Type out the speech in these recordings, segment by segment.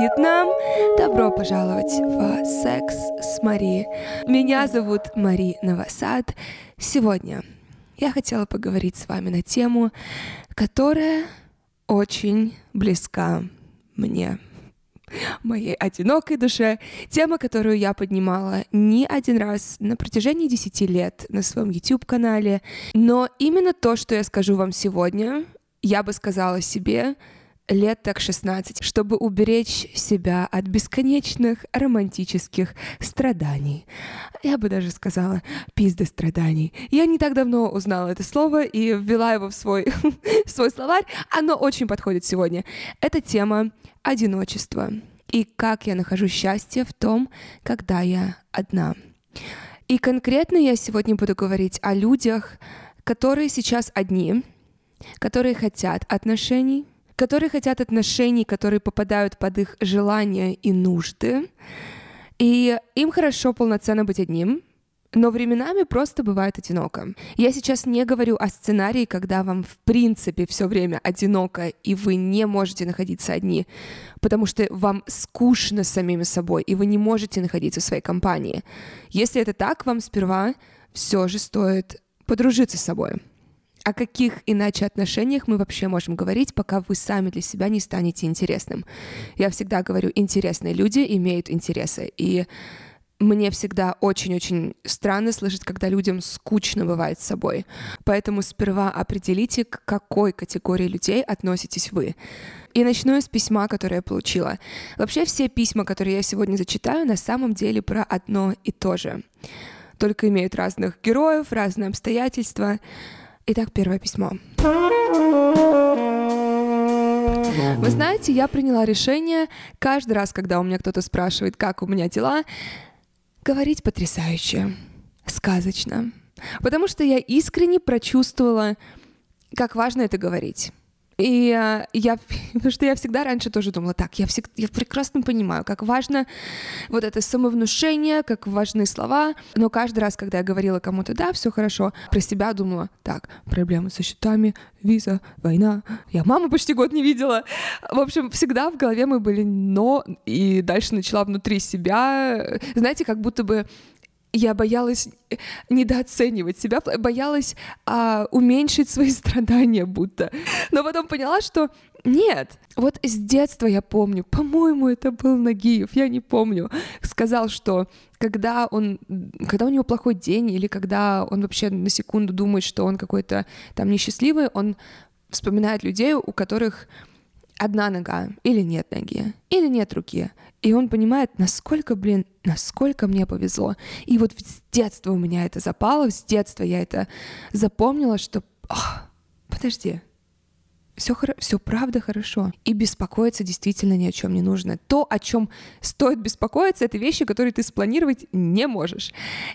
Вьетнам. Добро пожаловать в «Секс с Мари». Меня зовут Мари Новосад. Сегодня я хотела поговорить с вами на тему, которая очень близка мне моей одинокой душе. Тема, которую я поднимала не один раз на протяжении 10 лет на своем YouTube-канале. Но именно то, что я скажу вам сегодня, я бы сказала себе лет так 16, чтобы уберечь себя от бесконечных романтических страданий. Я бы даже сказала пизды страданий. Я не так давно узнала это слово и ввела его в свой, в свой словарь. Оно очень подходит сегодня. Это тема одиночества и как я нахожу счастье в том, когда я одна. И конкретно я сегодня буду говорить о людях, которые сейчас одни, которые хотят отношений, которые хотят отношений, которые попадают под их желания и нужды. И им хорошо полноценно быть одним, но временами просто бывает одиноко. Я сейчас не говорю о сценарии, когда вам в принципе все время одиноко, и вы не можете находиться одни, потому что вам скучно с самими собой, и вы не можете находиться в своей компании. Если это так, вам сперва все же стоит подружиться с собой. О каких иначе отношениях мы вообще можем говорить, пока вы сами для себя не станете интересным? Я всегда говорю, интересные люди имеют интересы. И мне всегда очень-очень странно слышать, когда людям скучно бывает с собой. Поэтому сперва определите, к какой категории людей относитесь вы. И начну с письма, которое я получила. Вообще все письма, которые я сегодня зачитаю, на самом деле про одно и то же. Только имеют разных героев, разные обстоятельства. Итак, первое письмо. Вы знаете, я приняла решение каждый раз, когда у меня кто-то спрашивает, как у меня дела, говорить потрясающе, сказочно. Потому что я искренне прочувствовала, как важно это говорить. И э, я, потому что я всегда раньше тоже думала, так, я, всег, я прекрасно понимаю, как важно вот это самовнушение, как важны слова, но каждый раз, когда я говорила кому-то, да, все хорошо, про себя думала, так, проблемы со счетами, виза, война, я маму почти год не видела. В общем, всегда в голове мы были но, и дальше начала внутри себя, знаете, как будто бы я боялась недооценивать себя, боялась а, уменьшить свои страдания будто. Но потом поняла, что нет, вот с детства я помню, по-моему, это был Нагиев, я не помню, сказал, что когда он, когда у него плохой день или когда он вообще на секунду думает, что он какой-то там несчастливый, он вспоминает людей, у которых одна нога, или нет ноги, или нет руки. И он понимает, насколько, блин, насколько мне повезло. И вот с детства у меня это запало, с детства я это запомнила, что, ох, подожди, все, все правда хорошо. И беспокоиться действительно ни о чем не нужно. То, о чем стоит беспокоиться, это вещи, которые ты спланировать не можешь.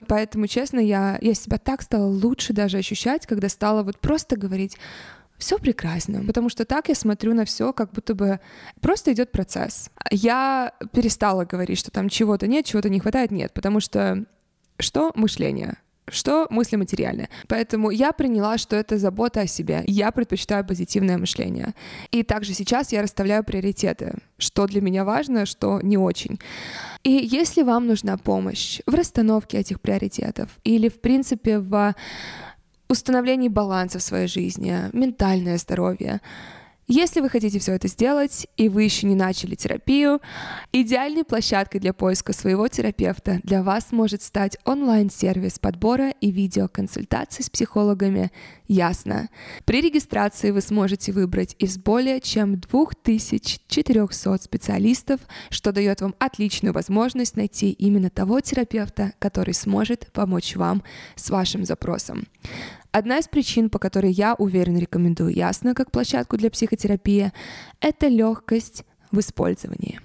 Поэтому, честно, я, я себя так стала лучше даже ощущать, когда стала вот просто говорить, все прекрасно, потому что так я смотрю на все, как будто бы просто идет процесс. Я перестала говорить, что там чего-то нет, чего-то не хватает, нет, потому что что мышление? Что мысли материальные. Поэтому я приняла, что это забота о себе. Я предпочитаю позитивное мышление. И также сейчас я расставляю приоритеты, что для меня важно, что не очень. И если вам нужна помощь в расстановке этих приоритетов или, в принципе, в установлении баланса в своей жизни, ментальное здоровье. Если вы хотите все это сделать, и вы еще не начали терапию, идеальной площадкой для поиска своего терапевта для вас может стать онлайн-сервис подбора и видеоконсультаций с психологами «Ясно». При регистрации вы сможете выбрать из более чем 2400 специалистов, что дает вам отличную возможность найти именно того терапевта, который сможет помочь вам с вашим запросом. Одна из причин, по которой я уверенно рекомендую Ясно как площадку для психотерапии, это легкость в использовании.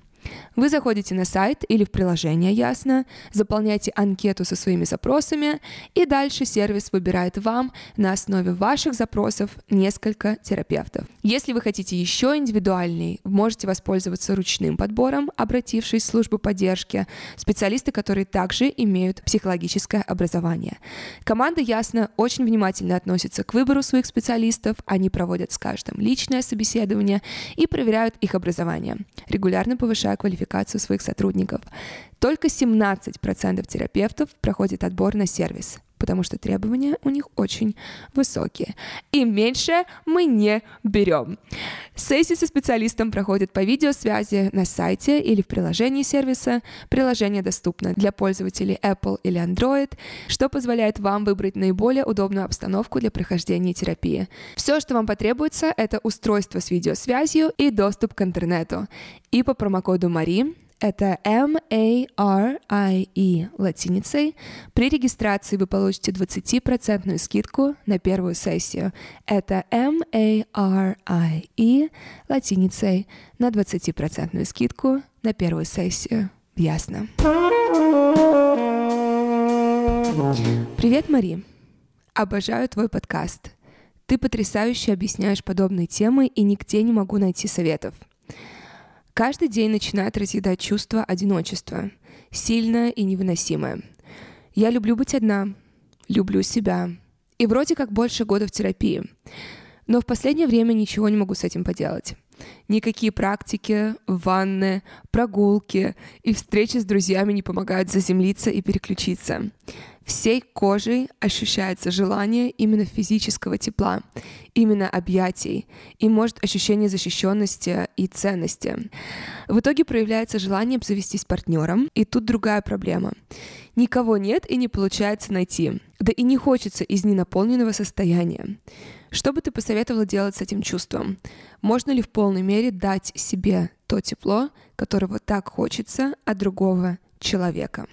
Вы заходите на сайт или в приложение Ясно, заполняете анкету со своими запросами, и дальше сервис выбирает вам на основе ваших запросов несколько терапевтов. Если вы хотите еще индивидуальный, можете воспользоваться ручным подбором, обратившись в службу поддержки, специалисты, которые также имеют психологическое образование. Команда Ясно очень внимательно относится к выбору своих специалистов, они проводят с каждым личное собеседование и проверяют их образование, регулярно повышая квалификацию своих сотрудников. Только 17% терапевтов проходит отбор на сервис потому что требования у них очень высокие. И меньше мы не берем. Сессии со специалистом проходят по видеосвязи на сайте или в приложении сервиса. Приложение доступно для пользователей Apple или Android, что позволяет вам выбрать наиболее удобную обстановку для прохождения терапии. Все, что вам потребуется, это устройство с видеосвязью и доступ к интернету. И по промокоду Мари это M-A-R-I-E латиницей. При регистрации вы получите 20% скидку на первую сессию. Это M-A-R-I-E латиницей на 20% скидку на первую сессию. Ясно. Привет, Мари. Обожаю твой подкаст. Ты потрясающе объясняешь подобные темы и нигде не могу найти советов. Каждый день начинает разъедать чувство одиночества, сильное и невыносимое. Я люблю быть одна, люблю себя. И вроде как больше года в терапии. Но в последнее время ничего не могу с этим поделать. Никакие практики, ванны, прогулки и встречи с друзьями не помогают заземлиться и переключиться. Всей кожей ощущается желание именно физического тепла, именно объятий, и может ощущение защищенности и ценности. В итоге проявляется желание обзавестись партнером, и тут другая проблема. Никого нет и не получается найти, да и не хочется из ненаполненного состояния. Что бы ты посоветовала делать с этим чувством? Можно ли в полной мере дать себе то тепло, которого так хочется от другого человека?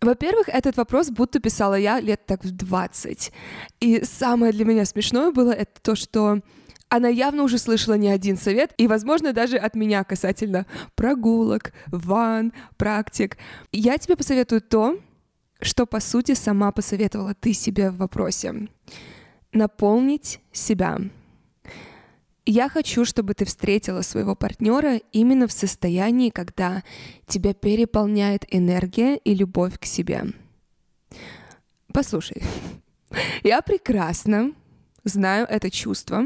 Во-первых, этот вопрос будто писала я лет так в 20. И самое для меня смешное было это то, что она явно уже слышала не один совет, и, возможно, даже от меня касательно прогулок, ван, практик. Я тебе посоветую то, что, по сути, сама посоветовала ты себе в вопросе наполнить себя. Я хочу, чтобы ты встретила своего партнера именно в состоянии, когда тебя переполняет энергия и любовь к себе. Послушай, я прекрасно знаю это чувство,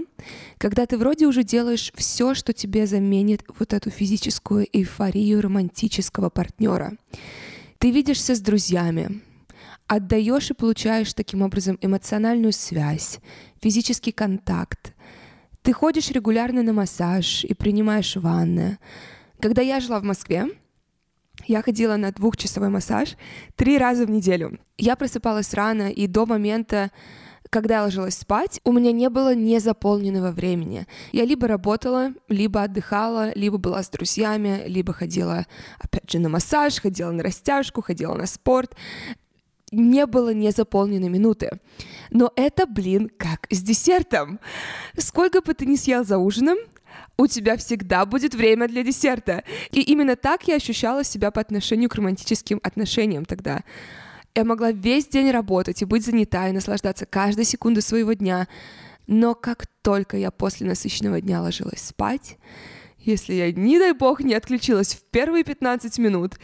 когда ты вроде уже делаешь все, что тебе заменит вот эту физическую эйфорию романтического партнера. Ты видишься с друзьями, отдаешь и получаешь таким образом эмоциональную связь, физический контакт. Ты ходишь регулярно на массаж и принимаешь ванны. Когда я жила в Москве, я ходила на двухчасовой массаж три раза в неделю. Я просыпалась рано, и до момента, когда я ложилась спать, у меня не было незаполненного времени. Я либо работала, либо отдыхала, либо была с друзьями, либо ходила, опять же, на массаж, ходила на растяжку, ходила на спорт не было незаполненной минуты. Но это, блин, как с десертом. Сколько бы ты ни съел за ужином, у тебя всегда будет время для десерта. И именно так я ощущала себя по отношению к романтическим отношениям тогда. Я могла весь день работать и быть занята, и наслаждаться каждой секундой своего дня. Но как только я после насыщенного дня ложилась спать, если я, не дай бог, не отключилась в первые 15 минут,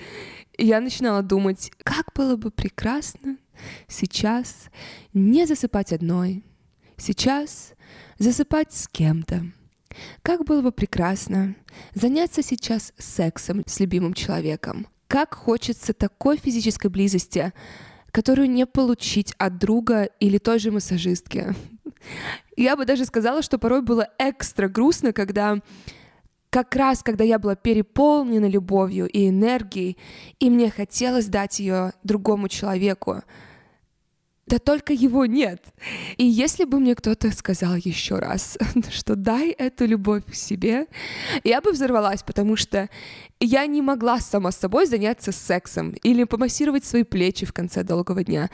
я начинала думать, как было бы прекрасно сейчас не засыпать одной, сейчас засыпать с кем-то. Как было бы прекрасно заняться сейчас сексом с любимым человеком. Как хочется такой физической близости, которую не получить от друга или той же массажистки. Я бы даже сказала, что порой было экстра грустно, когда как раз когда я была переполнена любовью и энергией, и мне хотелось дать ее другому человеку, да только его нет. И если бы мне кто-то сказал еще раз, что дай эту любовь себе, я бы взорвалась, потому что я не могла сама собой заняться сексом или помассировать свои плечи в конце долгого дня.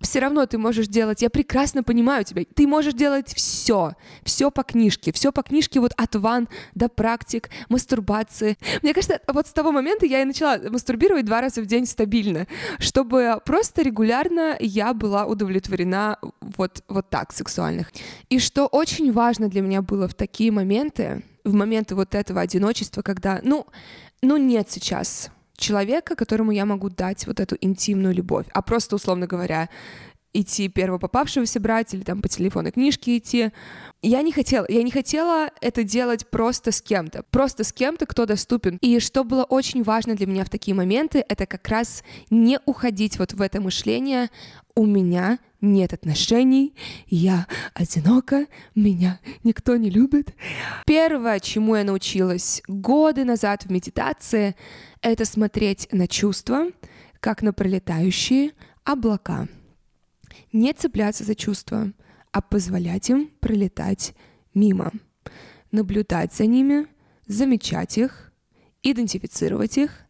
Все равно ты можешь делать, я прекрасно понимаю тебя, ты можешь делать все, все по книжке, все по книжке вот от ван до практик, мастурбации. Мне кажется, вот с того момента я и начала мастурбировать два раза в день стабильно, чтобы просто регулярно я была удовлетворена вот, вот так сексуальных. И что очень важно для меня было в такие моменты, в моменты вот этого одиночества, когда, ну, ну нет сейчас человека, которому я могу дать вот эту интимную любовь, а просто, условно говоря, идти первого попавшегося брать или там по телефону книжки идти. Я не хотела, я не хотела это делать просто с кем-то, просто с кем-то, кто доступен. И что было очень важно для меня в такие моменты, это как раз не уходить вот в это мышление «у меня нет отношений, я одинока, меня никто не любит». Первое, чему я научилась годы назад в медитации, это смотреть на чувства, как на пролетающие облака. Не цепляться за чувства, а позволять им пролетать мимо. Наблюдать за ними, замечать их, идентифицировать их,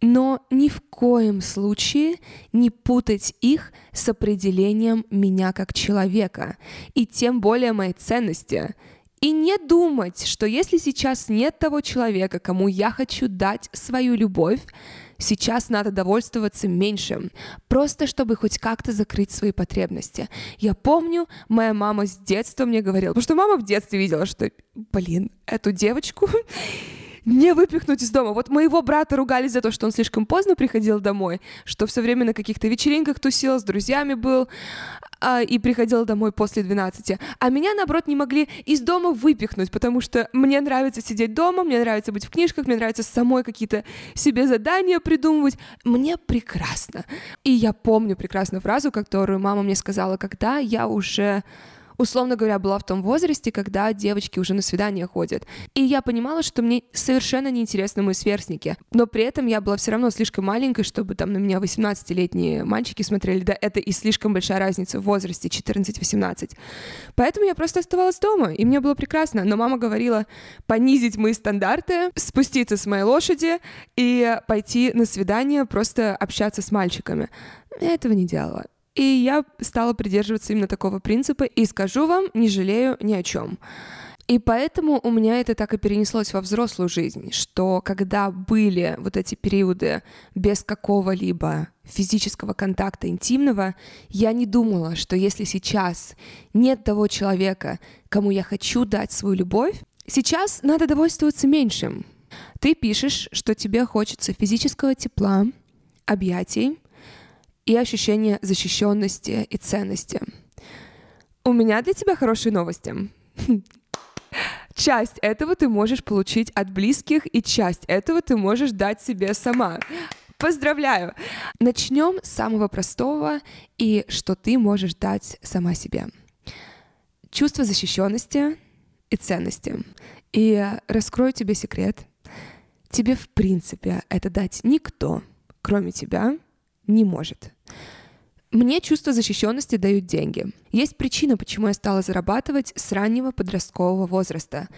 но ни в коем случае не путать их с определением меня как человека и тем более моей ценности — и не думать, что если сейчас нет того человека, кому я хочу дать свою любовь, сейчас надо довольствоваться меньшим, просто чтобы хоть как-то закрыть свои потребности. Я помню, моя мама с детства мне говорила, потому что мама в детстве видела, что, блин, эту девочку не выпихнуть из дома. Вот моего брата ругали за то, что он слишком поздно приходил домой, что все время на каких-то вечеринках тусил, с друзьями был а, и приходил домой после 12. А меня, наоборот, не могли из дома выпихнуть, потому что мне нравится сидеть дома, мне нравится быть в книжках, мне нравится самой какие-то себе задания придумывать. Мне прекрасно. И я помню прекрасную фразу, которую мама мне сказала, когда я уже условно говоря, была в том возрасте, когда девочки уже на свидание ходят. И я понимала, что мне совершенно неинтересны мои сверстники. Но при этом я была все равно слишком маленькой, чтобы там на меня 18-летние мальчики смотрели. Да, это и слишком большая разница в возрасте 14-18. Поэтому я просто оставалась дома, и мне было прекрасно. Но мама говорила понизить мои стандарты, спуститься с моей лошади и пойти на свидание, просто общаться с мальчиками. Я этого не делала. И я стала придерживаться именно такого принципа. И скажу вам, не жалею ни о чем. И поэтому у меня это так и перенеслось во взрослую жизнь, что когда были вот эти периоды без какого-либо физического контакта интимного, я не думала, что если сейчас нет того человека, кому я хочу дать свою любовь, сейчас надо довольствоваться меньшим. Ты пишешь, что тебе хочется физического тепла, объятий, и ощущение защищенности и ценности. У меня для тебя хорошие новости. Часть этого ты можешь получить от близких, и часть этого ты можешь дать себе сама. Поздравляю! Начнем с самого простого и что ты можешь дать сама себе. Чувство защищенности и ценности. И раскрою тебе секрет. Тебе в принципе это дать никто, кроме тебя, не может. Мне чувство защищенности дают деньги. Есть причина, почему я стала зарабатывать с раннего подросткового возраста.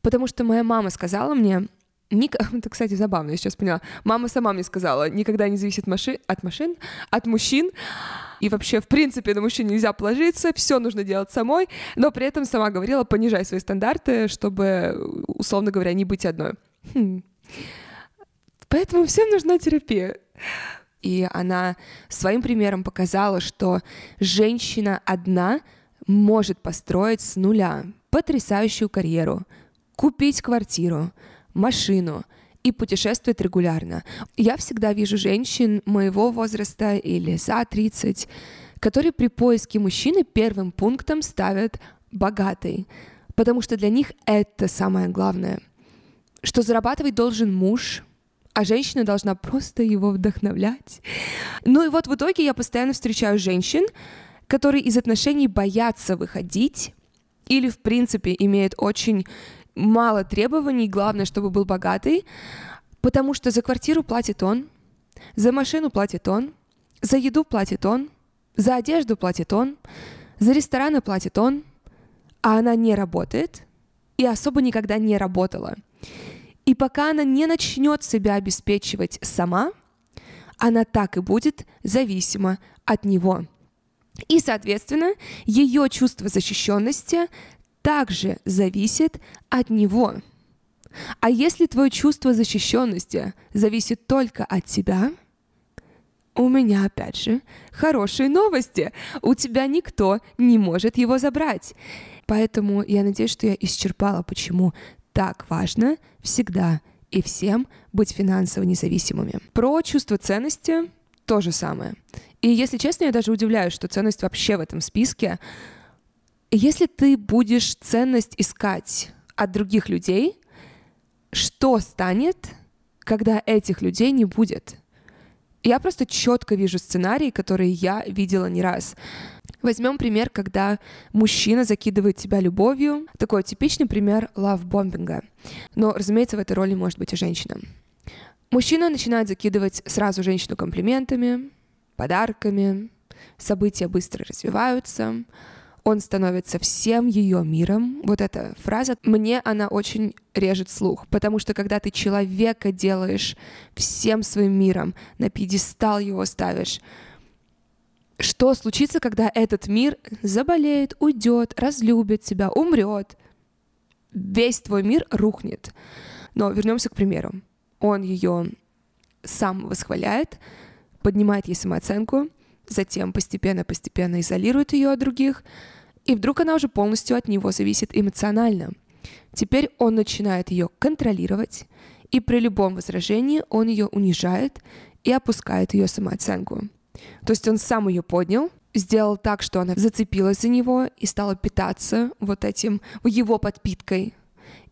Потому что моя мама сказала мне, Ник... Это, кстати, забавно, я сейчас поняла. Мама сама мне сказала, никогда не зависит маши... от машин, от мужчин. И вообще, в принципе, на мужчин нельзя положиться, все нужно делать самой, но при этом сама говорила, понижай свои стандарты, чтобы, условно говоря, не быть одной. Хм. Поэтому всем нужна терапия. И она своим примером показала, что женщина одна может построить с нуля потрясающую карьеру, купить квартиру, машину и путешествовать регулярно. Я всегда вижу женщин моего возраста или за 30, которые при поиске мужчины первым пунктом ставят богатый, потому что для них это самое главное. Что зарабатывать должен муж, а женщина должна просто его вдохновлять. Ну и вот в итоге я постоянно встречаю женщин, которые из отношений боятся выходить или, в принципе, имеют очень мало требований, главное, чтобы был богатый, потому что за квартиру платит он, за машину платит он, за еду платит он, за одежду платит он, за рестораны платит он, а она не работает и особо никогда не работала. И пока она не начнет себя обеспечивать сама, она так и будет зависима от него. И, соответственно, ее чувство защищенности также зависит от него. А если твое чувство защищенности зависит только от тебя, у меня, опять же, хорошие новости. У тебя никто не может его забрать. Поэтому я надеюсь, что я исчерпала, почему так важно всегда и всем быть финансово независимыми. Про чувство ценности то же самое. И если честно, я даже удивляюсь, что ценность вообще в этом списке. Если ты будешь ценность искать от других людей, что станет, когда этих людей не будет? Я просто четко вижу сценарий, который я видела не раз. Возьмем пример, когда мужчина закидывает тебя любовью. Такой типичный пример лавбомбинга. Но, разумеется, в этой роли может быть и женщина. Мужчина начинает закидывать сразу женщину комплиментами, подарками, события быстро развиваются, он становится всем ее миром. Вот эта фраза, мне она очень режет слух, потому что когда ты человека делаешь всем своим миром, на пьедестал его ставишь, что случится, когда этот мир заболеет, уйдет, разлюбит тебя, умрет? Весь твой мир рухнет. Но вернемся к примеру. Он ее сам восхваляет, поднимает ей самооценку, затем постепенно-постепенно изолирует ее от других, и вдруг она уже полностью от него зависит эмоционально. Теперь он начинает ее контролировать, и при любом возражении он ее унижает и опускает ее самооценку. То есть он сам ее поднял, сделал так, что она зацепилась за него и стала питаться вот этим его подпиткой,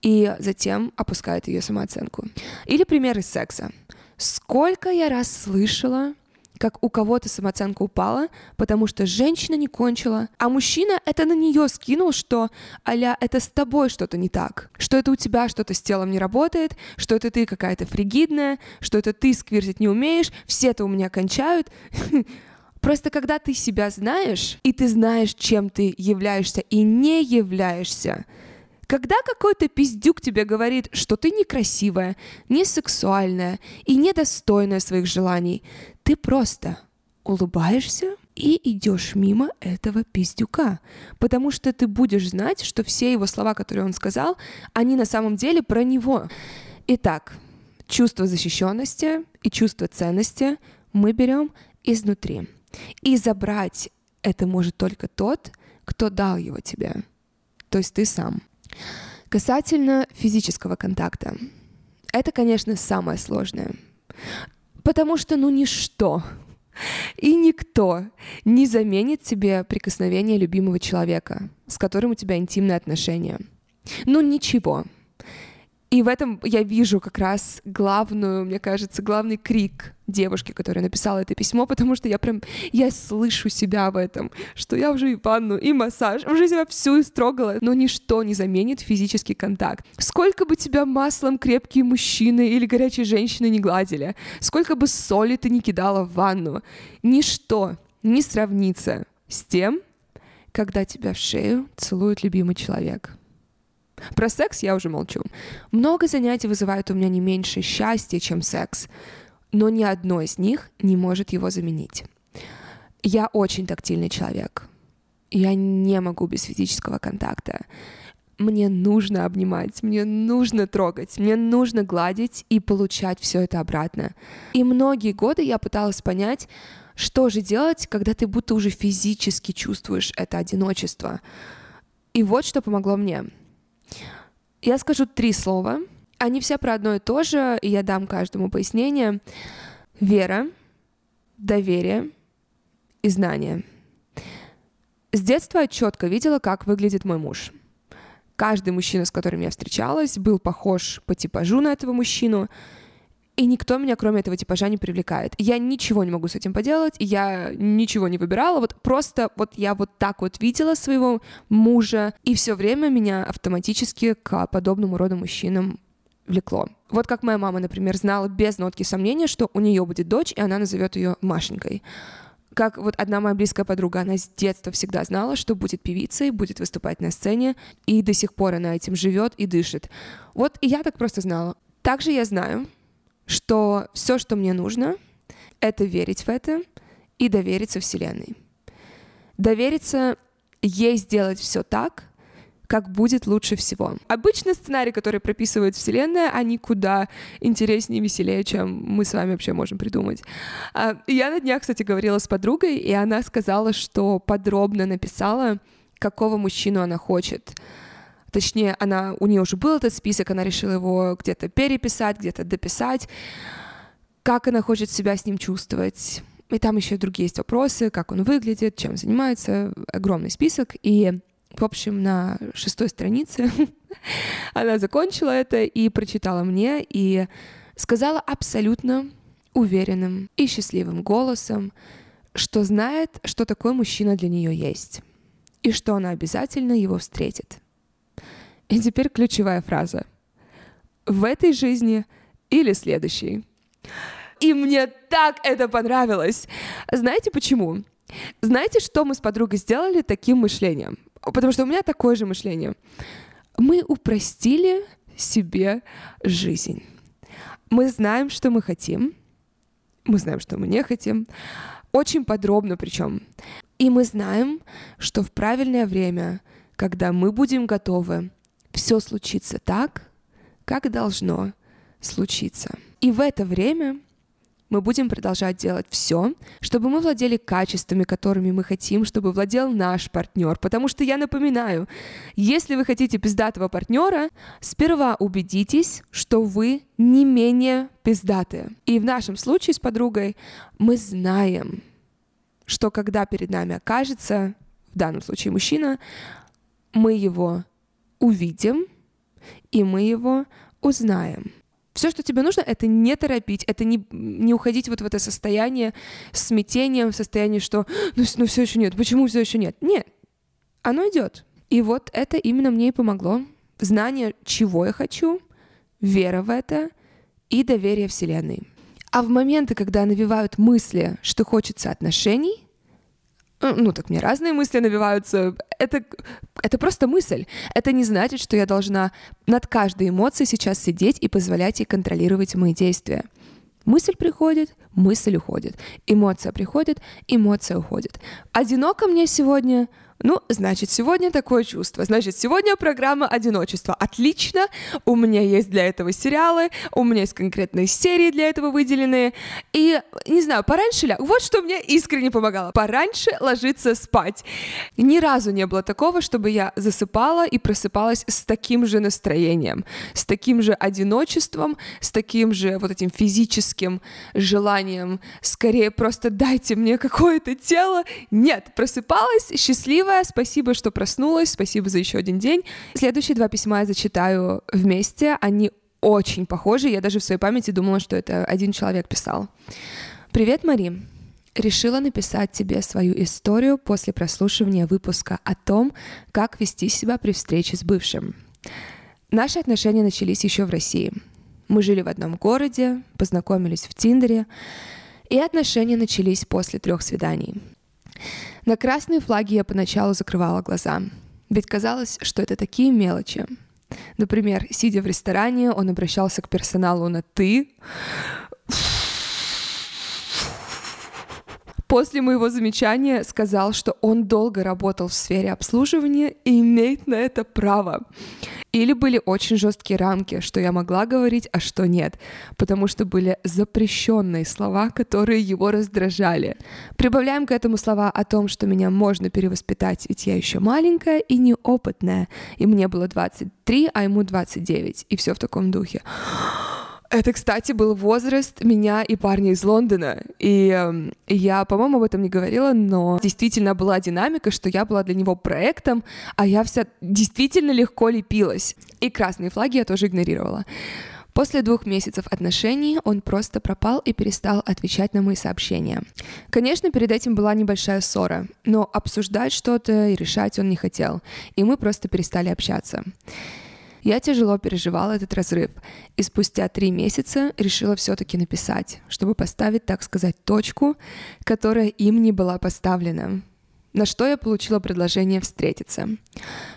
и затем опускает ее самооценку. Или пример из секса. Сколько я раз слышала, как у кого-то самооценка упала, потому что женщина не кончила, а мужчина это на нее скинул, что аля это с тобой что-то не так, что это у тебя что-то с телом не работает, что это ты какая-то фригидная, что это ты сквиртить не умеешь, все-то у меня кончают. Просто когда ты себя знаешь, и ты знаешь, чем ты являешься и не являешься, когда какой-то пиздюк тебе говорит, что ты некрасивая, не сексуальная и недостойная своих желаний, ты просто улыбаешься и идешь мимо этого пиздюка, потому что ты будешь знать, что все его слова, которые он сказал, они на самом деле про него. Итак, чувство защищенности и чувство ценности мы берем изнутри. И забрать это может только тот, кто дал его тебе, то есть ты сам. Касательно физического контакта. Это, конечно, самое сложное. Потому что, ну, ничто и никто не заменит тебе прикосновение любимого человека, с которым у тебя интимные отношения. Ну, ничего. И в этом я вижу как раз главную, мне кажется, главный крик девушки, которая написала это письмо, потому что я прям, я слышу себя в этом, что я уже и ванну, и массаж, уже себя всю строгала, но ничто не заменит физический контакт. Сколько бы тебя маслом крепкие мужчины или горячие женщины не гладили, сколько бы соли ты не кидала в ванну, ничто не сравнится с тем, когда тебя в шею целует любимый человек. Про секс я уже молчу. Много занятий вызывает у меня не меньше счастья, чем секс, но ни одно из них не может его заменить. Я очень тактильный человек. Я не могу без физического контакта. Мне нужно обнимать, мне нужно трогать, мне нужно гладить и получать все это обратно. И многие годы я пыталась понять, что же делать, когда ты будто уже физически чувствуешь это одиночество. И вот что помогло мне — я скажу три слова. Они все про одно и то же, и я дам каждому пояснение. Вера, доверие и знание. С детства я четко видела, как выглядит мой муж. Каждый мужчина, с которым я встречалась, был похож по типажу на этого мужчину, и никто меня, кроме этого типажа, не привлекает. Я ничего не могу с этим поделать, я ничего не выбирала, вот просто вот я вот так вот видела своего мужа, и все время меня автоматически к подобному роду мужчинам влекло. Вот как моя мама, например, знала без нотки сомнения, что у нее будет дочь, и она назовет ее Машенькой. Как вот одна моя близкая подруга, она с детства всегда знала, что будет певицей, будет выступать на сцене, и до сих пор она этим живет и дышит. Вот и я так просто знала. Также я знаю, что все, что мне нужно, это верить в это и довериться Вселенной. довериться ей сделать все так, как будет лучше всего. Обычно сценарий, который прописывает Вселенная, они куда интереснее и веселее, чем мы с вами вообще можем придумать. А, я на днях, кстати, говорила с подругой, и она сказала, что подробно написала, какого мужчину она хочет. Точнее, она, у нее уже был этот список, она решила его где-то переписать, где-то дописать, как она хочет себя с ним чувствовать. И там еще другие есть вопросы, как он выглядит, чем занимается, огромный список. И в общем, на шестой странице она закончила это и прочитала мне, и сказала абсолютно уверенным и счастливым голосом, что знает, что такой мужчина для нее есть, и что она обязательно его встретит. И теперь ключевая фраза. В этой жизни или следующей. И мне так это понравилось. Знаете почему? Знаете, что мы с подругой сделали таким мышлением? Потому что у меня такое же мышление. Мы упростили себе жизнь. Мы знаем, что мы хотим. Мы знаем, что мы не хотим. Очень подробно причем. И мы знаем, что в правильное время, когда мы будем готовы, все случится так, как должно случиться. И в это время мы будем продолжать делать все, чтобы мы владели качествами, которыми мы хотим, чтобы владел наш партнер. Потому что я напоминаю, если вы хотите пиздатого партнера, сперва убедитесь, что вы не менее пиздатые. И в нашем случае с подругой мы знаем, что когда перед нами окажется, в данном случае мужчина, мы его увидим, и мы его узнаем. Все, что тебе нужно, это не торопить, это не, не уходить вот в это состояние смятения, в состояние, что ну, ну все еще нет, почему все еще нет? Нет, оно идет. И вот это именно мне и помогло. Знание, чего я хочу, вера в это и доверие Вселенной. А в моменты, когда навевают мысли, что хочется отношений, ну, так мне разные мысли набиваются. Это, это просто мысль. Это не значит, что я должна над каждой эмоцией сейчас сидеть и позволять ей контролировать мои действия. Мысль приходит, мысль уходит. Эмоция приходит, эмоция уходит. Одиноко мне сегодня, ну, значит, сегодня такое чувство. Значит, сегодня программа одиночества. Отлично. У меня есть для этого сериалы, у меня есть конкретные серии для этого выделенные. И, не знаю, пораньше ляг. Вот что мне искренне помогало. Пораньше ложиться спать. Ни разу не было такого, чтобы я засыпала и просыпалась с таким же настроением, с таким же одиночеством, с таким же вот этим физическим желанием. Скорее просто дайте мне какое-то тело. Нет, просыпалась счастливо счастливая. Спасибо, что проснулась. Спасибо за еще один день. Следующие два письма я зачитаю вместе. Они очень похожи. Я даже в своей памяти думала, что это один человек писал. Привет, Мари. Решила написать тебе свою историю после прослушивания выпуска о том, как вести себя при встрече с бывшим. Наши отношения начались еще в России. Мы жили в одном городе, познакомились в Тиндере, и отношения начались после трех свиданий. На красные флаги я поначалу закрывала глаза, ведь казалось, что это такие мелочи. Например, сидя в ресторане, он обращался к персоналу на «ты», После моего замечания сказал, что он долго работал в сфере обслуживания и имеет на это право. Или были очень жесткие рамки, что я могла говорить, а что нет, потому что были запрещенные слова, которые его раздражали. Прибавляем к этому слова о том, что меня можно перевоспитать, ведь я еще маленькая и неопытная, и мне было 23, а ему 29, и все в таком духе. Это, кстати, был возраст меня и парня из Лондона. И э, я, по-моему, об этом не говорила, но действительно была динамика, что я была для него проектом, а я вся действительно легко лепилась. И красные флаги я тоже игнорировала. После двух месяцев отношений он просто пропал и перестал отвечать на мои сообщения. Конечно, перед этим была небольшая ссора, но обсуждать что-то и решать он не хотел, и мы просто перестали общаться. Я тяжело переживала этот разрыв, и спустя три месяца решила все-таки написать, чтобы поставить, так сказать, точку, которая им не была поставлена. На что я получила предложение встретиться.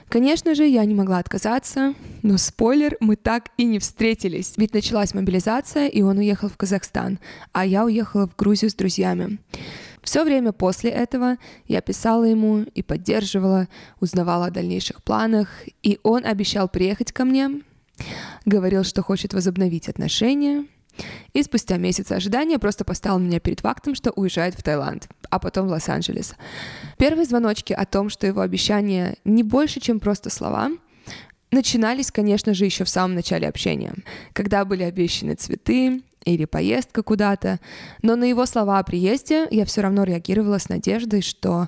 Конечно же, я не могла отказаться, но спойлер, мы так и не встретились. Ведь началась мобилизация, и он уехал в Казахстан, а я уехала в Грузию с друзьями. Все время после этого я писала ему и поддерживала, узнавала о дальнейших планах, и он обещал приехать ко мне, говорил, что хочет возобновить отношения, и спустя месяц ожидания просто поставил меня перед фактом, что уезжает в Таиланд, а потом в Лос-Анджелес. Первые звоночки о том, что его обещания не больше, чем просто слова, начинались, конечно же, еще в самом начале общения, когда были обещаны цветы, или поездка куда-то, но на его слова о приезде я все равно реагировала с надеждой, что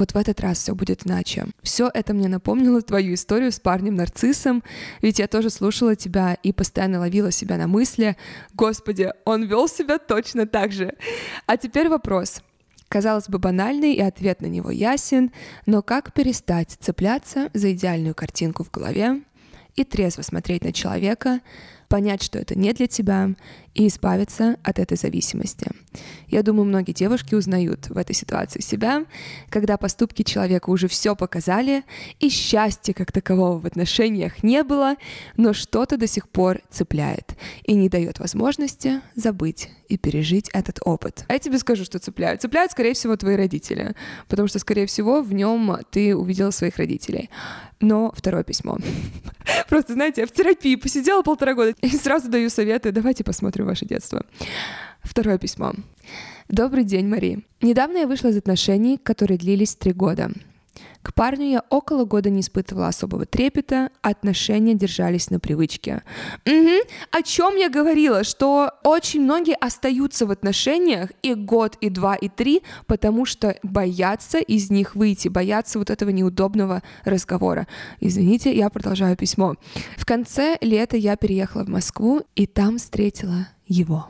вот в этот раз все будет иначе. Все это мне напомнило твою историю с парнем-нарциссом, ведь я тоже слушала тебя и постоянно ловила себя на мысли, господи, он вел себя точно так же. А теперь вопрос. Казалось бы, банальный, и ответ на него ясен, но как перестать цепляться за идеальную картинку в голове и трезво смотреть на человека, понять, что это не для тебя, и избавиться от этой зависимости. Я думаю, многие девушки узнают в этой ситуации себя, когда поступки человека уже все показали, и счастья как такового в отношениях не было, но что-то до сих пор цепляет и не дает возможности забыть и пережить этот опыт. А я тебе скажу, что цепляют. Цепляют, скорее всего, твои родители, потому что, скорее всего, в нем ты увидела своих родителей. Но второе письмо. Просто, знаете, я в терапии посидела полтора года и сразу даю советы. Давайте посмотрим ваше детство. Второе письмо. Добрый день, Мари. Недавно я вышла из отношений, которые длились три года. К парню я около года не испытывала особого трепета, отношения держались на привычке. Угу. О чем я говорила? Что очень многие остаются в отношениях и год, и два, и три, потому что боятся из них выйти, боятся вот этого неудобного разговора. Извините, я продолжаю письмо. В конце лета я переехала в Москву и там встретила его.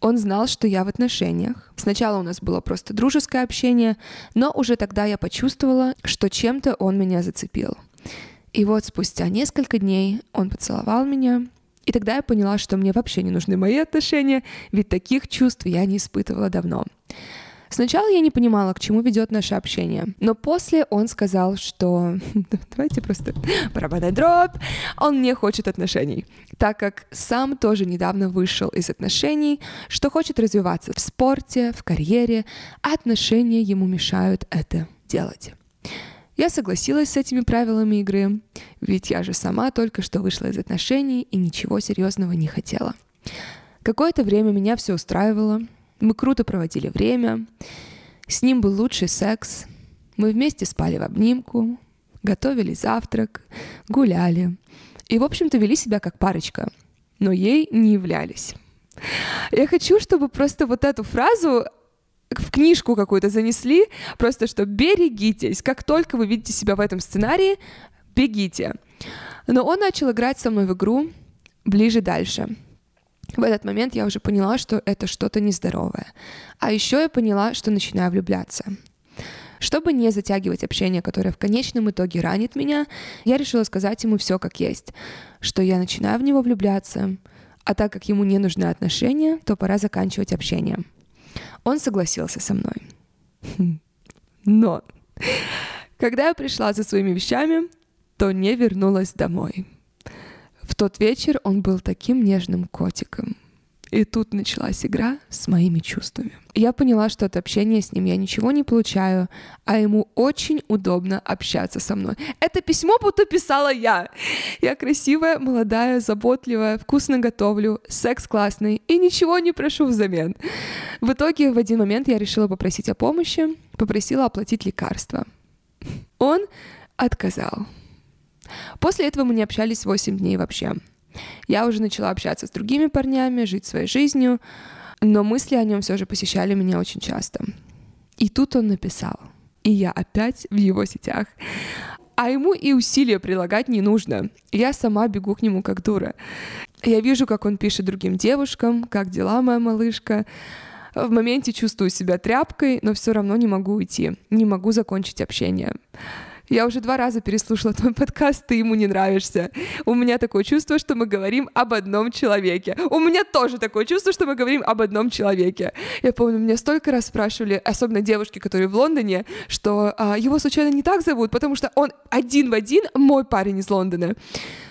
Он знал, что я в отношениях. Сначала у нас было просто дружеское общение, но уже тогда я почувствовала, что чем-то он меня зацепил. И вот спустя несколько дней он поцеловал меня, и тогда я поняла, что мне вообще не нужны мои отношения, ведь таких чувств я не испытывала давно. Сначала я не понимала, к чему ведет наше общение, но после он сказал, что давайте просто поработать дробь, он не хочет отношений, так как сам тоже недавно вышел из отношений, что хочет развиваться в спорте, в карьере, а отношения ему мешают это делать. Я согласилась с этими правилами игры, ведь я же сама только что вышла из отношений и ничего серьезного не хотела. Какое-то время меня все устраивало, мы круто проводили время. С ним был лучший секс. Мы вместе спали в обнимку, готовили завтрак, гуляли. И, в общем-то, вели себя как парочка. Но ей не являлись. Я хочу, чтобы просто вот эту фразу в книжку какую-то занесли, просто что берегитесь, как только вы видите себя в этом сценарии, бегите. Но он начал играть со мной в игру ближе дальше. В этот момент я уже поняла, что это что-то нездоровое. А еще я поняла, что начинаю влюбляться. Чтобы не затягивать общение, которое в конечном итоге ранит меня, я решила сказать ему все как есть, что я начинаю в него влюбляться, а так как ему не нужны отношения, то пора заканчивать общение. Он согласился со мной. Но когда я пришла за своими вещами, то не вернулась домой. В тот вечер он был таким нежным котиком. И тут началась игра с моими чувствами. Я поняла, что от общения с ним я ничего не получаю, а ему очень удобно общаться со мной. Это письмо будто писала я. Я красивая, молодая, заботливая, вкусно готовлю, секс классный и ничего не прошу взамен. В итоге в один момент я решила попросить о помощи, попросила оплатить лекарства. Он отказал. После этого мы не общались 8 дней вообще. Я уже начала общаться с другими парнями, жить своей жизнью, но мысли о нем все же посещали меня очень часто. И тут он написал. И я опять в его сетях. А ему и усилия прилагать не нужно. Я сама бегу к нему как дура. Я вижу, как он пишет другим девушкам, как дела, моя малышка. В моменте чувствую себя тряпкой, но все равно не могу уйти, не могу закончить общение. Я уже два раза переслушала твой подкаст, ты ему не нравишься. У меня такое чувство, что мы говорим об одном человеке. У меня тоже такое чувство, что мы говорим об одном человеке. Я помню, меня столько раз спрашивали, особенно девушки, которые в Лондоне, что а, его случайно не так зовут, потому что он один в один мой парень из Лондона.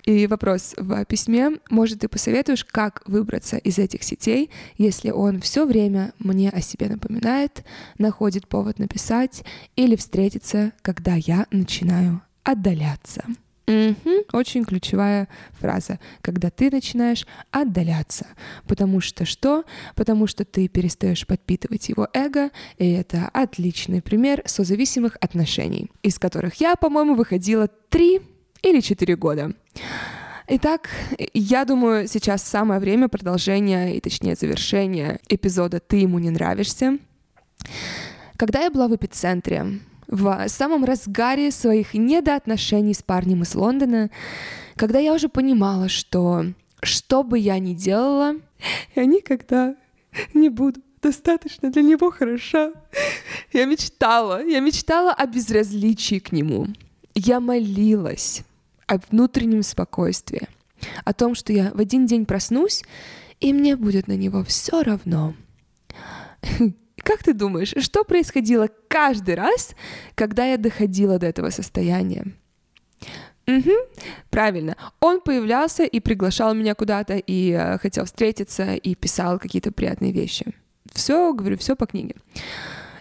И вопрос в письме, может, ты посоветуешь, как выбраться из этих сетей, если он все время мне о себе напоминает, находит повод написать или встретиться, когда я начинаю отдаляться. Угу, очень ключевая фраза, когда ты начинаешь отдаляться. Потому что что? Потому что ты перестаешь подпитывать его эго, и это отличный пример созависимых отношений, из которых я, по-моему, выходила три или четыре года. Итак, я думаю, сейчас самое время продолжения, и точнее завершения эпизода «Ты ему не нравишься». Когда я была в эпицентре, в самом разгаре своих недоотношений с парнем из Лондона, когда я уже понимала, что что бы я ни делала, я никогда не буду достаточно для него хороша. Я мечтала, я мечтала о безразличии к нему. Я молилась о внутреннем спокойствии, о том, что я в один день проснусь, и мне будет на него все равно. Как ты думаешь, что происходило каждый раз, когда я доходила до этого состояния? Угу, правильно. Он появлялся и приглашал меня куда-то, и э, хотел встретиться, и писал какие-то приятные вещи. Все, говорю, все по книге.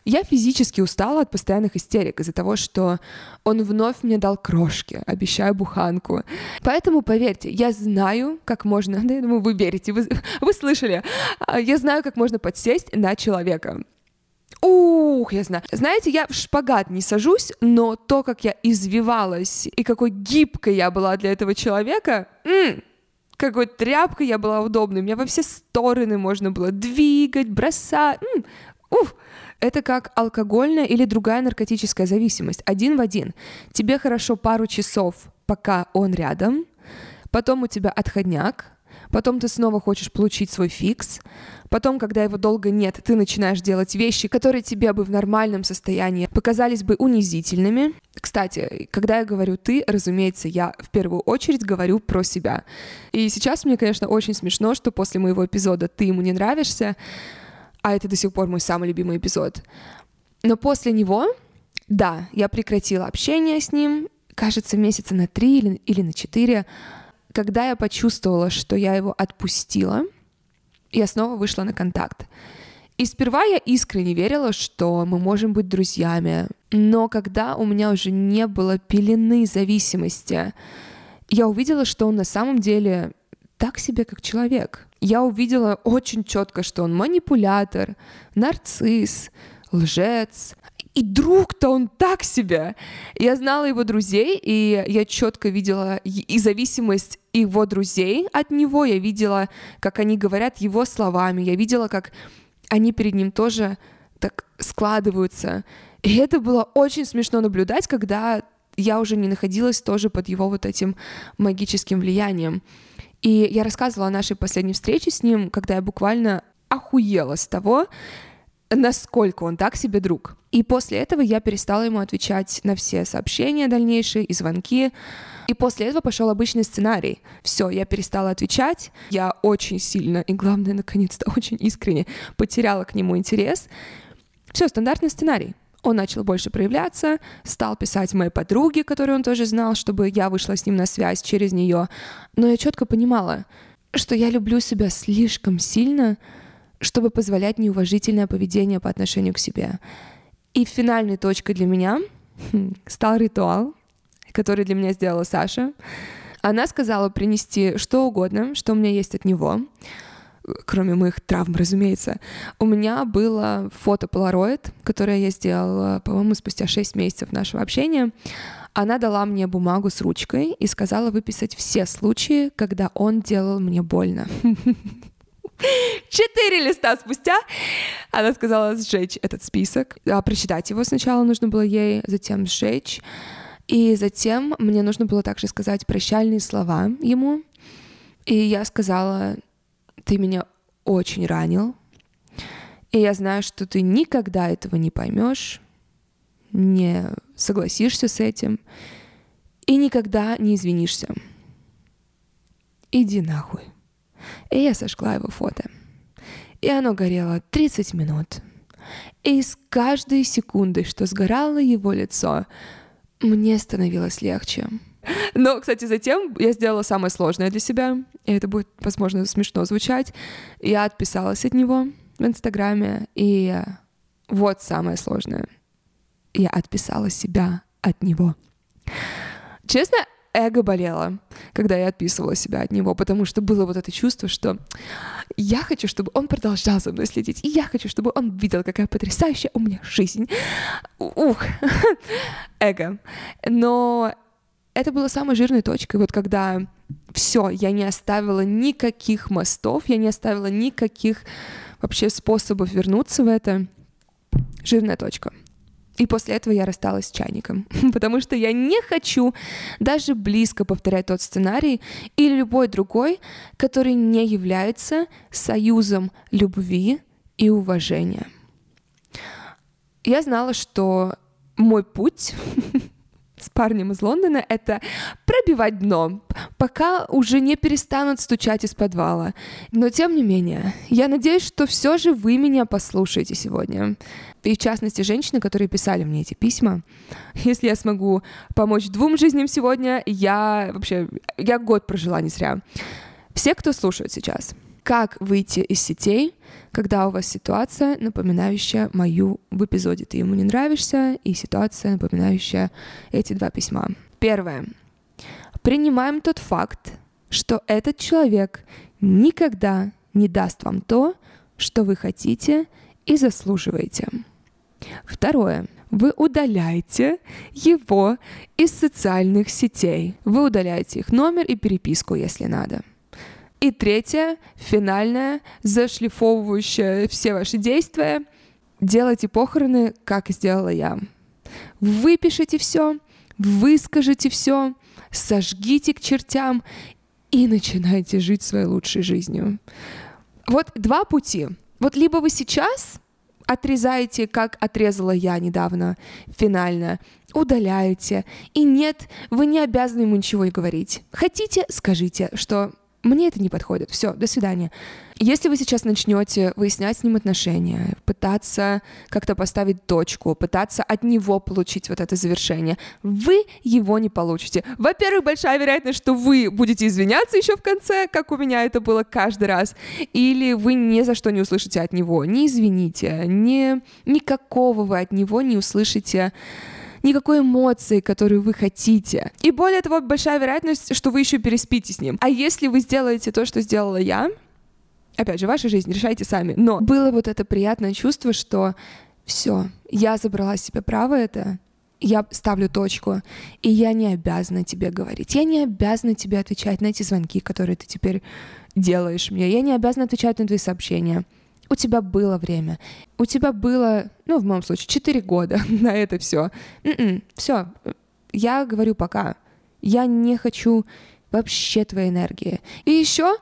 Я физически устала от постоянных истерик из-за того, что он вновь мне дал крошки, обещая буханку. Поэтому, поверьте, я знаю, как можно... Да, я думаю, вы верите, вы, вы слышали. А, я знаю, как можно подсесть на человека. Ух, я знаю. Знаете, я в шпагат не сажусь, но то, как я извивалась и какой гибкой я была для этого человека, м-м, какой тряпкой я была удобной. Меня во все стороны можно было двигать, бросать. М-м, ух, это как алкогольная или другая наркотическая зависимость. Один в один. Тебе хорошо пару часов, пока он рядом, потом у тебя отходняк, потом ты снова хочешь получить свой фикс, потом, когда его долго нет, ты начинаешь делать вещи, которые тебе бы в нормальном состоянии показались бы унизительными. Кстати, когда я говорю «ты», разумеется, я в первую очередь говорю про себя. И сейчас мне, конечно, очень смешно, что после моего эпизода «ты ему не нравишься», а это до сих пор мой самый любимый эпизод. Но после него, да, я прекратила общение с ним, кажется, месяца на три или, или на четыре, когда я почувствовала, что я его отпустила, я снова вышла на контакт. И сперва я искренне верила, что мы можем быть друзьями, но когда у меня уже не было пелены зависимости, я увидела, что он на самом деле так себе, как человек. Я увидела очень четко, что он манипулятор, нарцисс, лжец, и друг-то он так себе. Я знала его друзей, и я четко видела и зависимость его друзей от него. Я видела, как они говорят его словами. Я видела, как они перед ним тоже так складываются. И это было очень смешно наблюдать, когда я уже не находилась тоже под его вот этим магическим влиянием. И я рассказывала о нашей последней встрече с ним, когда я буквально охуела с того, насколько он так себе друг. И после этого я перестала ему отвечать на все сообщения дальнейшие и звонки. И после этого пошел обычный сценарий. Все, я перестала отвечать, я очень сильно и, главное, наконец-то очень искренне потеряла к нему интерес. Все, стандартный сценарий. Он начал больше проявляться, стал писать моей подруге, которую он тоже знал, чтобы я вышла с ним на связь через нее. Но я четко понимала, что я люблю себя слишком сильно, чтобы позволять неуважительное поведение по отношению к себе. И финальной точкой для меня хм, стал ритуал, который для меня сделала Саша. Она сказала принести что угодно, что у меня есть от него, кроме моих травм, разумеется. У меня было фото Polaroid, которое я сделала, по-моему, спустя 6 месяцев нашего общения. Она дала мне бумагу с ручкой и сказала выписать все случаи, когда он делал мне больно. Четыре листа спустя она сказала сжечь этот список. А прочитать его сначала нужно было ей, затем сжечь. И затем мне нужно было также сказать прощальные слова ему. И я сказала, ты меня очень ранил. И я знаю, что ты никогда этого не поймешь, не согласишься с этим и никогда не извинишься. Иди нахуй. И я сожгла его фото. И оно горело 30 минут. И с каждой секундой, что сгорало его лицо, мне становилось легче. Но, кстати, затем я сделала самое сложное для себя, и это будет, возможно, смешно звучать. Я отписалась от него в Инстаграме, и вот самое сложное. Я отписала себя от него. Честно, эго болело, когда я отписывала себя от него, потому что было вот это чувство, что я хочу, чтобы он продолжал за мной следить, и я хочу, чтобы он видел, какая потрясающая у меня жизнь. Ух, эго. Но это было самой жирной точкой, вот когда все, я не оставила никаких мостов, я не оставила никаких вообще способов вернуться в это. Жирная точка. И после этого я рассталась с чайником, потому что я не хочу даже близко повторять тот сценарий или любой другой, который не является союзом любви и уважения. Я знала, что мой путь парнем из Лондона — это пробивать дно, пока уже не перестанут стучать из подвала. Но тем не менее, я надеюсь, что все же вы меня послушаете сегодня. И в частности, женщины, которые писали мне эти письма. Если я смогу помочь двум жизням сегодня, я вообще, я год прожила не зря. Все, кто слушает сейчас, как выйти из сетей, когда у вас ситуация, напоминающая мою в эпизоде «Ты ему не нравишься» и ситуация, напоминающая эти два письма. Первое. Принимаем тот факт, что этот человек никогда не даст вам то, что вы хотите и заслуживаете. Второе. Вы удаляете его из социальных сетей. Вы удаляете их номер и переписку, если надо. И третье, финальное, зашлифовывающее все ваши действия. Делайте похороны, как сделала я. Выпишите все, выскажите все, сожгите к чертям и начинайте жить своей лучшей жизнью. Вот два пути. Вот либо вы сейчас отрезаете, как отрезала я недавно, финально, удаляете. И нет, вы не обязаны ему ничего и говорить. Хотите, скажите, что мне это не подходит. Все, до свидания. Если вы сейчас начнете выяснять с ним отношения, пытаться как-то поставить точку, пытаться от него получить вот это завершение, вы его не получите. Во-первых, большая вероятность, что вы будете извиняться еще в конце, как у меня это было каждый раз, или вы ни за что не услышите от него. Не извините, не, никакого вы от него не услышите никакой эмоции, которую вы хотите. И более того, большая вероятность, что вы еще переспите с ним. А если вы сделаете то, что сделала я, опять же, ваша жизнь, решайте сами. Но было вот это приятное чувство, что все, я забрала себе право это, я ставлю точку, и я не обязана тебе говорить. Я не обязана тебе отвечать на эти звонки, которые ты теперь делаешь мне. Я не обязана отвечать на твои сообщения у тебя было время, у тебя было, ну, в моем случае, 4 года на это все. М-м, все, я говорю пока. Я не хочу вообще твоей энергии. И еще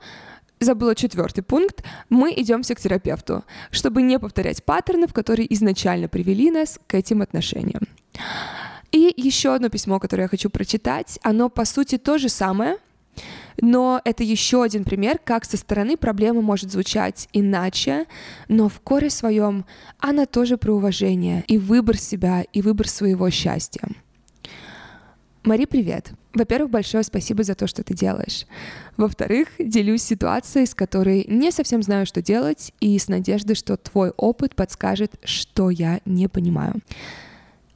забыла четвертый пункт. Мы идемся к терапевту, чтобы не повторять паттернов, которые изначально привели нас к этим отношениям. И еще одно письмо, которое я хочу прочитать, оно по сути то же самое, но это еще один пример, как со стороны проблема может звучать иначе, но в коре своем она тоже про уважение и выбор себя, и выбор своего счастья. Мари, привет. Во-первых, большое спасибо за то, что ты делаешь. Во-вторых, делюсь ситуацией, с которой не совсем знаю, что делать, и с надеждой, что твой опыт подскажет, что я не понимаю.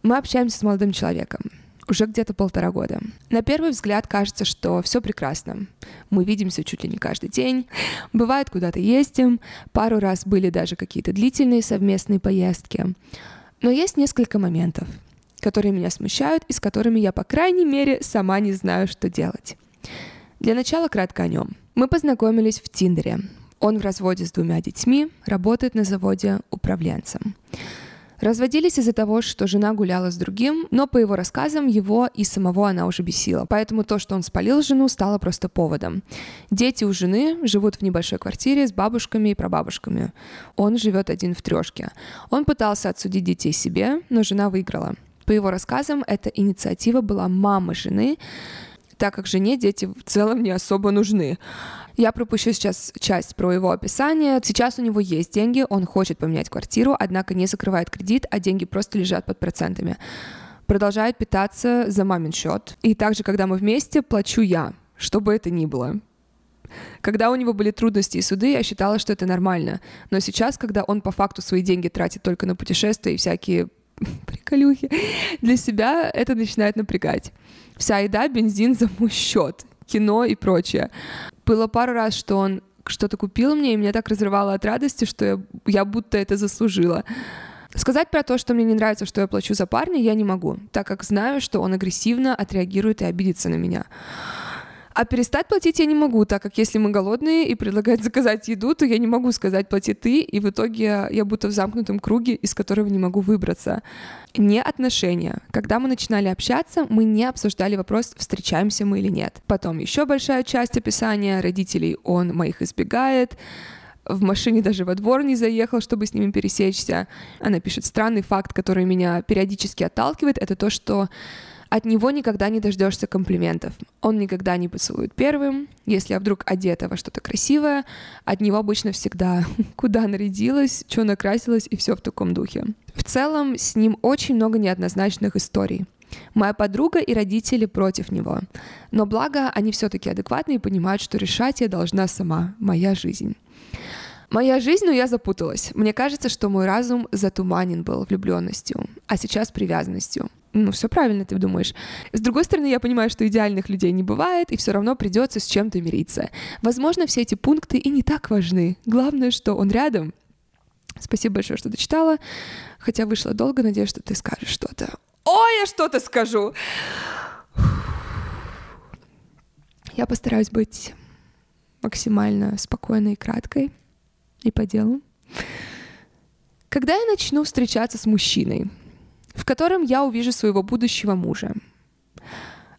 Мы общаемся с молодым человеком уже где-то полтора года. На первый взгляд кажется, что все прекрасно. Мы видимся чуть ли не каждый день, бывает куда-то ездим, пару раз были даже какие-то длительные совместные поездки. Но есть несколько моментов, которые меня смущают и с которыми я, по крайней мере, сама не знаю, что делать. Для начала кратко о нем. Мы познакомились в Тиндере. Он в разводе с двумя детьми, работает на заводе управленцем. Разводились из-за того, что жена гуляла с другим, но по его рассказам его и самого она уже бесила. Поэтому то, что он спалил жену, стало просто поводом. Дети у жены живут в небольшой квартире с бабушками и прабабушками. Он живет один в трешке. Он пытался отсудить детей себе, но жена выиграла. По его рассказам, эта инициатива была мамы жены, так как жене дети в целом не особо нужны. Я пропущу сейчас часть про его описание. Сейчас у него есть деньги, он хочет поменять квартиру, однако не закрывает кредит, а деньги просто лежат под процентами. продолжает питаться за мамин счет. И также, когда мы вместе, плачу я, что бы это ни было. Когда у него были трудности и суды, я считала, что это нормально. Но сейчас, когда он по факту свои деньги тратит только на путешествия и всякие приколюхи для себя, это начинает напрягать. Вся еда, бензин за мой счет, кино и прочее. Было пару раз, что он что-то купил мне, и меня так разрывало от радости, что я, я будто это заслужила. Сказать про то, что мне не нравится, что я плачу за парня, я не могу, так как знаю, что он агрессивно отреагирует и обидится на меня. А перестать платить я не могу, так как если мы голодные и предлагают заказать еду, то я не могу сказать «плати ты», и в итоге я будто в замкнутом круге, из которого не могу выбраться. Не отношения. Когда мы начинали общаться, мы не обсуждали вопрос, встречаемся мы или нет. Потом еще большая часть описания родителей, он моих избегает, в машине даже во двор не заехал, чтобы с ними пересечься. Она пишет, странный факт, который меня периодически отталкивает, это то, что от него никогда не дождешься комплиментов. Он никогда не поцелует первым. Если я вдруг одета во что-то красивое, от него обычно всегда куда нарядилась, что накрасилась и все в таком духе. В целом, с ним очень много неоднозначных историй. Моя подруга и родители против него. Но благо, они все-таки адекватны и понимают, что решать я должна сама, моя жизнь. Моя жизнь, но я запуталась. Мне кажется, что мой разум затуманен был влюбленностью, а сейчас привязанностью ну, все правильно ты думаешь. С другой стороны, я понимаю, что идеальных людей не бывает, и все равно придется с чем-то мириться. Возможно, все эти пункты и не так важны. Главное, что он рядом. Спасибо большое, что дочитала. Хотя вышло долго, надеюсь, что ты скажешь что-то. О, я что-то скажу! Я постараюсь быть максимально спокойной и краткой и по делу. Когда я начну встречаться с мужчиной, в котором я увижу своего будущего мужа.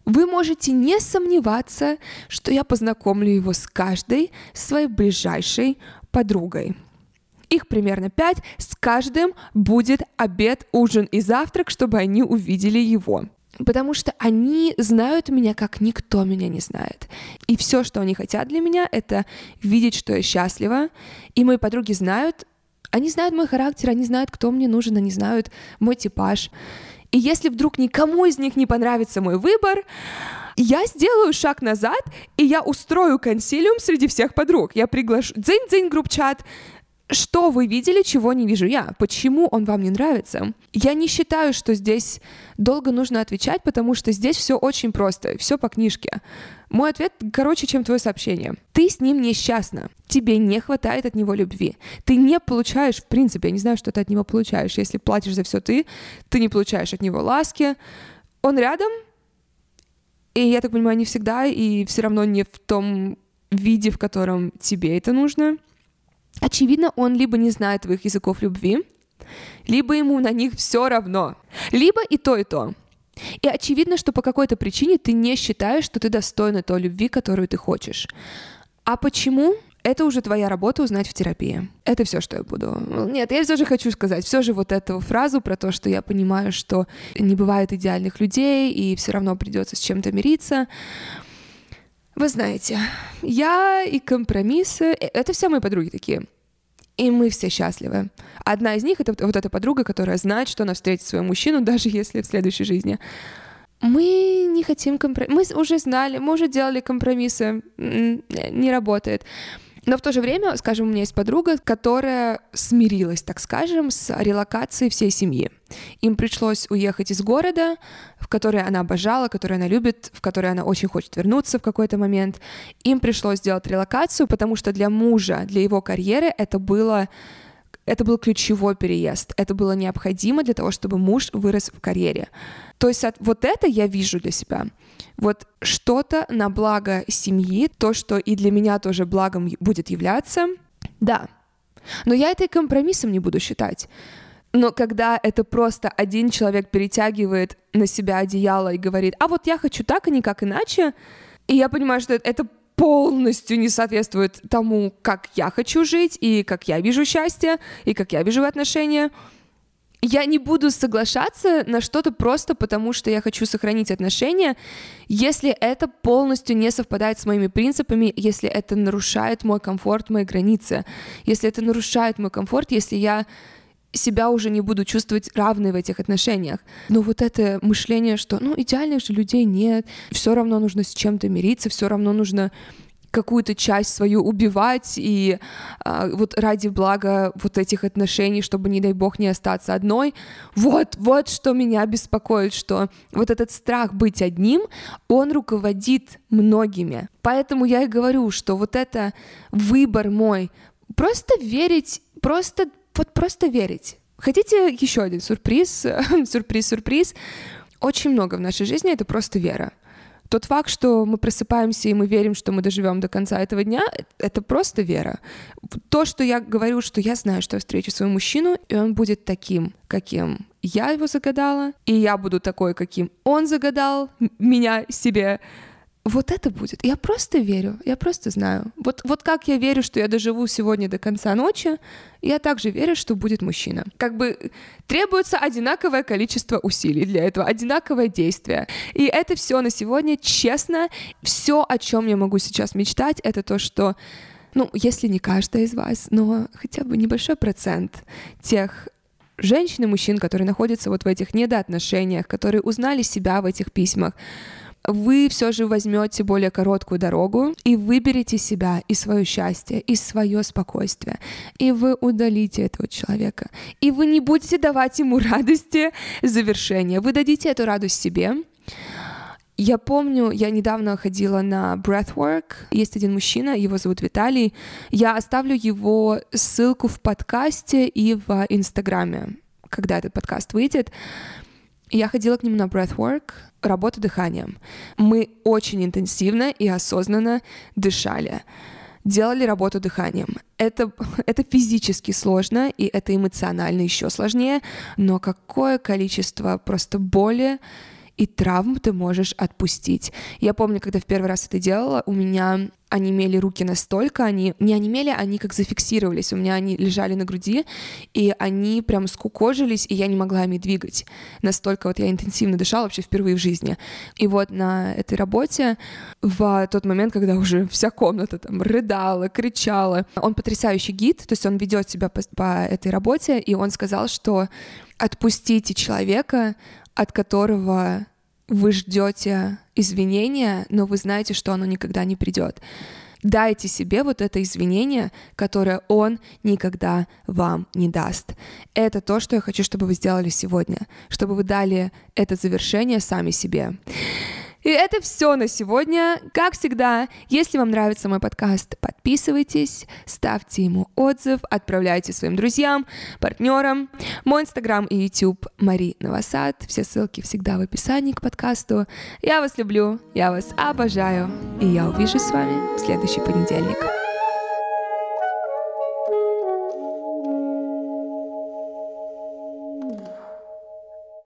Вы можете не сомневаться, что я познакомлю его с каждой своей ближайшей подругой. Их примерно пять, с каждым будет обед, ужин и завтрак, чтобы они увидели его. Потому что они знают меня, как никто меня не знает. И все, что они хотят для меня, это видеть, что я счастлива. И мои подруги знают, они знают мой характер, они знают, кто мне нужен, они знают мой типаж. И если вдруг никому из них не понравится мой выбор, я сделаю шаг назад, и я устрою консилиум среди всех подруг. Я приглашу... Дзынь-дзынь, групп-чат. Что вы видели, чего не вижу я? Почему он вам не нравится? Я не считаю, что здесь долго нужно отвечать, потому что здесь все очень просто, все по книжке. Мой ответ короче, чем твое сообщение. Ты с ним несчастна. Тебе не хватает от него любви. Ты не получаешь, в принципе, я не знаю, что ты от него получаешь. Если платишь за все ты, ты не получаешь от него ласки. Он рядом, и я так понимаю, не всегда, и все равно не в том виде, в котором тебе это нужно. Очевидно, он либо не знает твоих языков любви, либо ему на них все равно, либо и то, и то. И очевидно, что по какой-то причине ты не считаешь, что ты достойна той любви, которую ты хочешь. А почему? Это уже твоя работа узнать в терапии. Это все, что я буду. Нет, я все же хочу сказать, все же вот эту фразу про то, что я понимаю, что не бывает идеальных людей, и все равно придется с чем-то мириться. Вы знаете, я и компромиссы, э, это все мои подруги такие. И мы все счастливы. Одна из них — это вот эта подруга, которая знает, что она встретит своего мужчину, даже если в следующей жизни. Мы не хотим компромисс. Мы уже знали, мы уже делали компромиссы. Не работает. Но в то же время, скажем, у меня есть подруга, которая смирилась, так скажем, с релокацией всей семьи. Им пришлось уехать из города, в который она обожала, который она любит, в который она очень хочет вернуться в какой-то момент. Им пришлось сделать релокацию, потому что для мужа, для его карьеры это было это был ключевой переезд. Это было необходимо для того, чтобы муж вырос в карьере. То есть вот это я вижу для себя. Вот что-то на благо семьи, то, что и для меня тоже благом будет являться, да. Но я это и компромиссом не буду считать. Но когда это просто один человек перетягивает на себя одеяло и говорит, а вот я хочу так, а никак иначе, и я понимаю, что это полностью не соответствует тому, как я хочу жить, и как я вижу счастье, и как я вижу отношения, я не буду соглашаться на что-то просто потому, что я хочу сохранить отношения, если это полностью не совпадает с моими принципами, если это нарушает мой комфорт, мои границы, если это нарушает мой комфорт, если я себя уже не буду чувствовать равной в этих отношениях. Но вот это мышление, что ну идеальных же людей нет, все равно нужно с чем-то мириться, все равно нужно какую-то часть свою убивать и а, вот ради блага вот этих отношений, чтобы, не дай бог, не остаться одной. Вот, вот что меня беспокоит, что вот этот страх быть одним, он руководит многими. Поэтому я и говорю, что вот это выбор мой, просто верить, просто, вот просто верить. Хотите еще один сюрприз? сюрприз, сюрприз. Очень много в нашей жизни это просто вера. Тот факт, что мы просыпаемся и мы верим, что мы доживем до конца этого дня, это просто вера. То, что я говорю, что я знаю, что я встречу своего мужчину, и он будет таким, каким я его загадала, и я буду такой, каким он загадал меня себе вот это будет. Я просто верю, я просто знаю. Вот, вот как я верю, что я доживу сегодня до конца ночи, я также верю, что будет мужчина. Как бы требуется одинаковое количество усилий для этого, одинаковое действие. И это все на сегодня, честно, все, о чем я могу сейчас мечтать, это то, что ну, если не каждая из вас, но хотя бы небольшой процент тех женщин и мужчин, которые находятся вот в этих недоотношениях, которые узнали себя в этих письмах, вы все же возьмете более короткую дорогу и выберете себя и свое счастье, и свое спокойствие, и вы удалите этого человека, и вы не будете давать ему радости завершения, вы дадите эту радость себе, я помню, я недавно ходила на breathwork. Есть один мужчина, его зовут Виталий. Я оставлю его ссылку в подкасте и в Инстаграме, когда этот подкаст выйдет. Я ходила к нему на breathwork, работу дыханием. Мы очень интенсивно и осознанно дышали делали работу дыханием. Это, это физически сложно, и это эмоционально еще сложнее, но какое количество просто боли и травм ты можешь отпустить. Я помню, когда в первый раз это делала, у меня онемели руки настолько, они не онемели, они как зафиксировались, у меня они лежали на груди, и они прям скукожились, и я не могла ими двигать. Настолько вот я интенсивно дышала вообще впервые в жизни. И вот на этой работе в тот момент, когда уже вся комната там рыдала, кричала, он потрясающий гид, то есть он ведет себя по, по этой работе, и он сказал, что отпустите человека, от которого вы ждете извинения, но вы знаете, что оно никогда не придет. Дайте себе вот это извинение, которое он никогда вам не даст. Это то, что я хочу, чтобы вы сделали сегодня, чтобы вы дали это завершение сами себе. И это все на сегодня. Как всегда, если вам нравится мой подкаст, подписывайтесь, ставьте ему отзыв, отправляйте своим друзьям, партнерам. Мой инстаграм и YouTube Мари Новосад. Все ссылки всегда в описании к подкасту. Я вас люблю, я вас обожаю, и я увижусь с вами в следующий понедельник.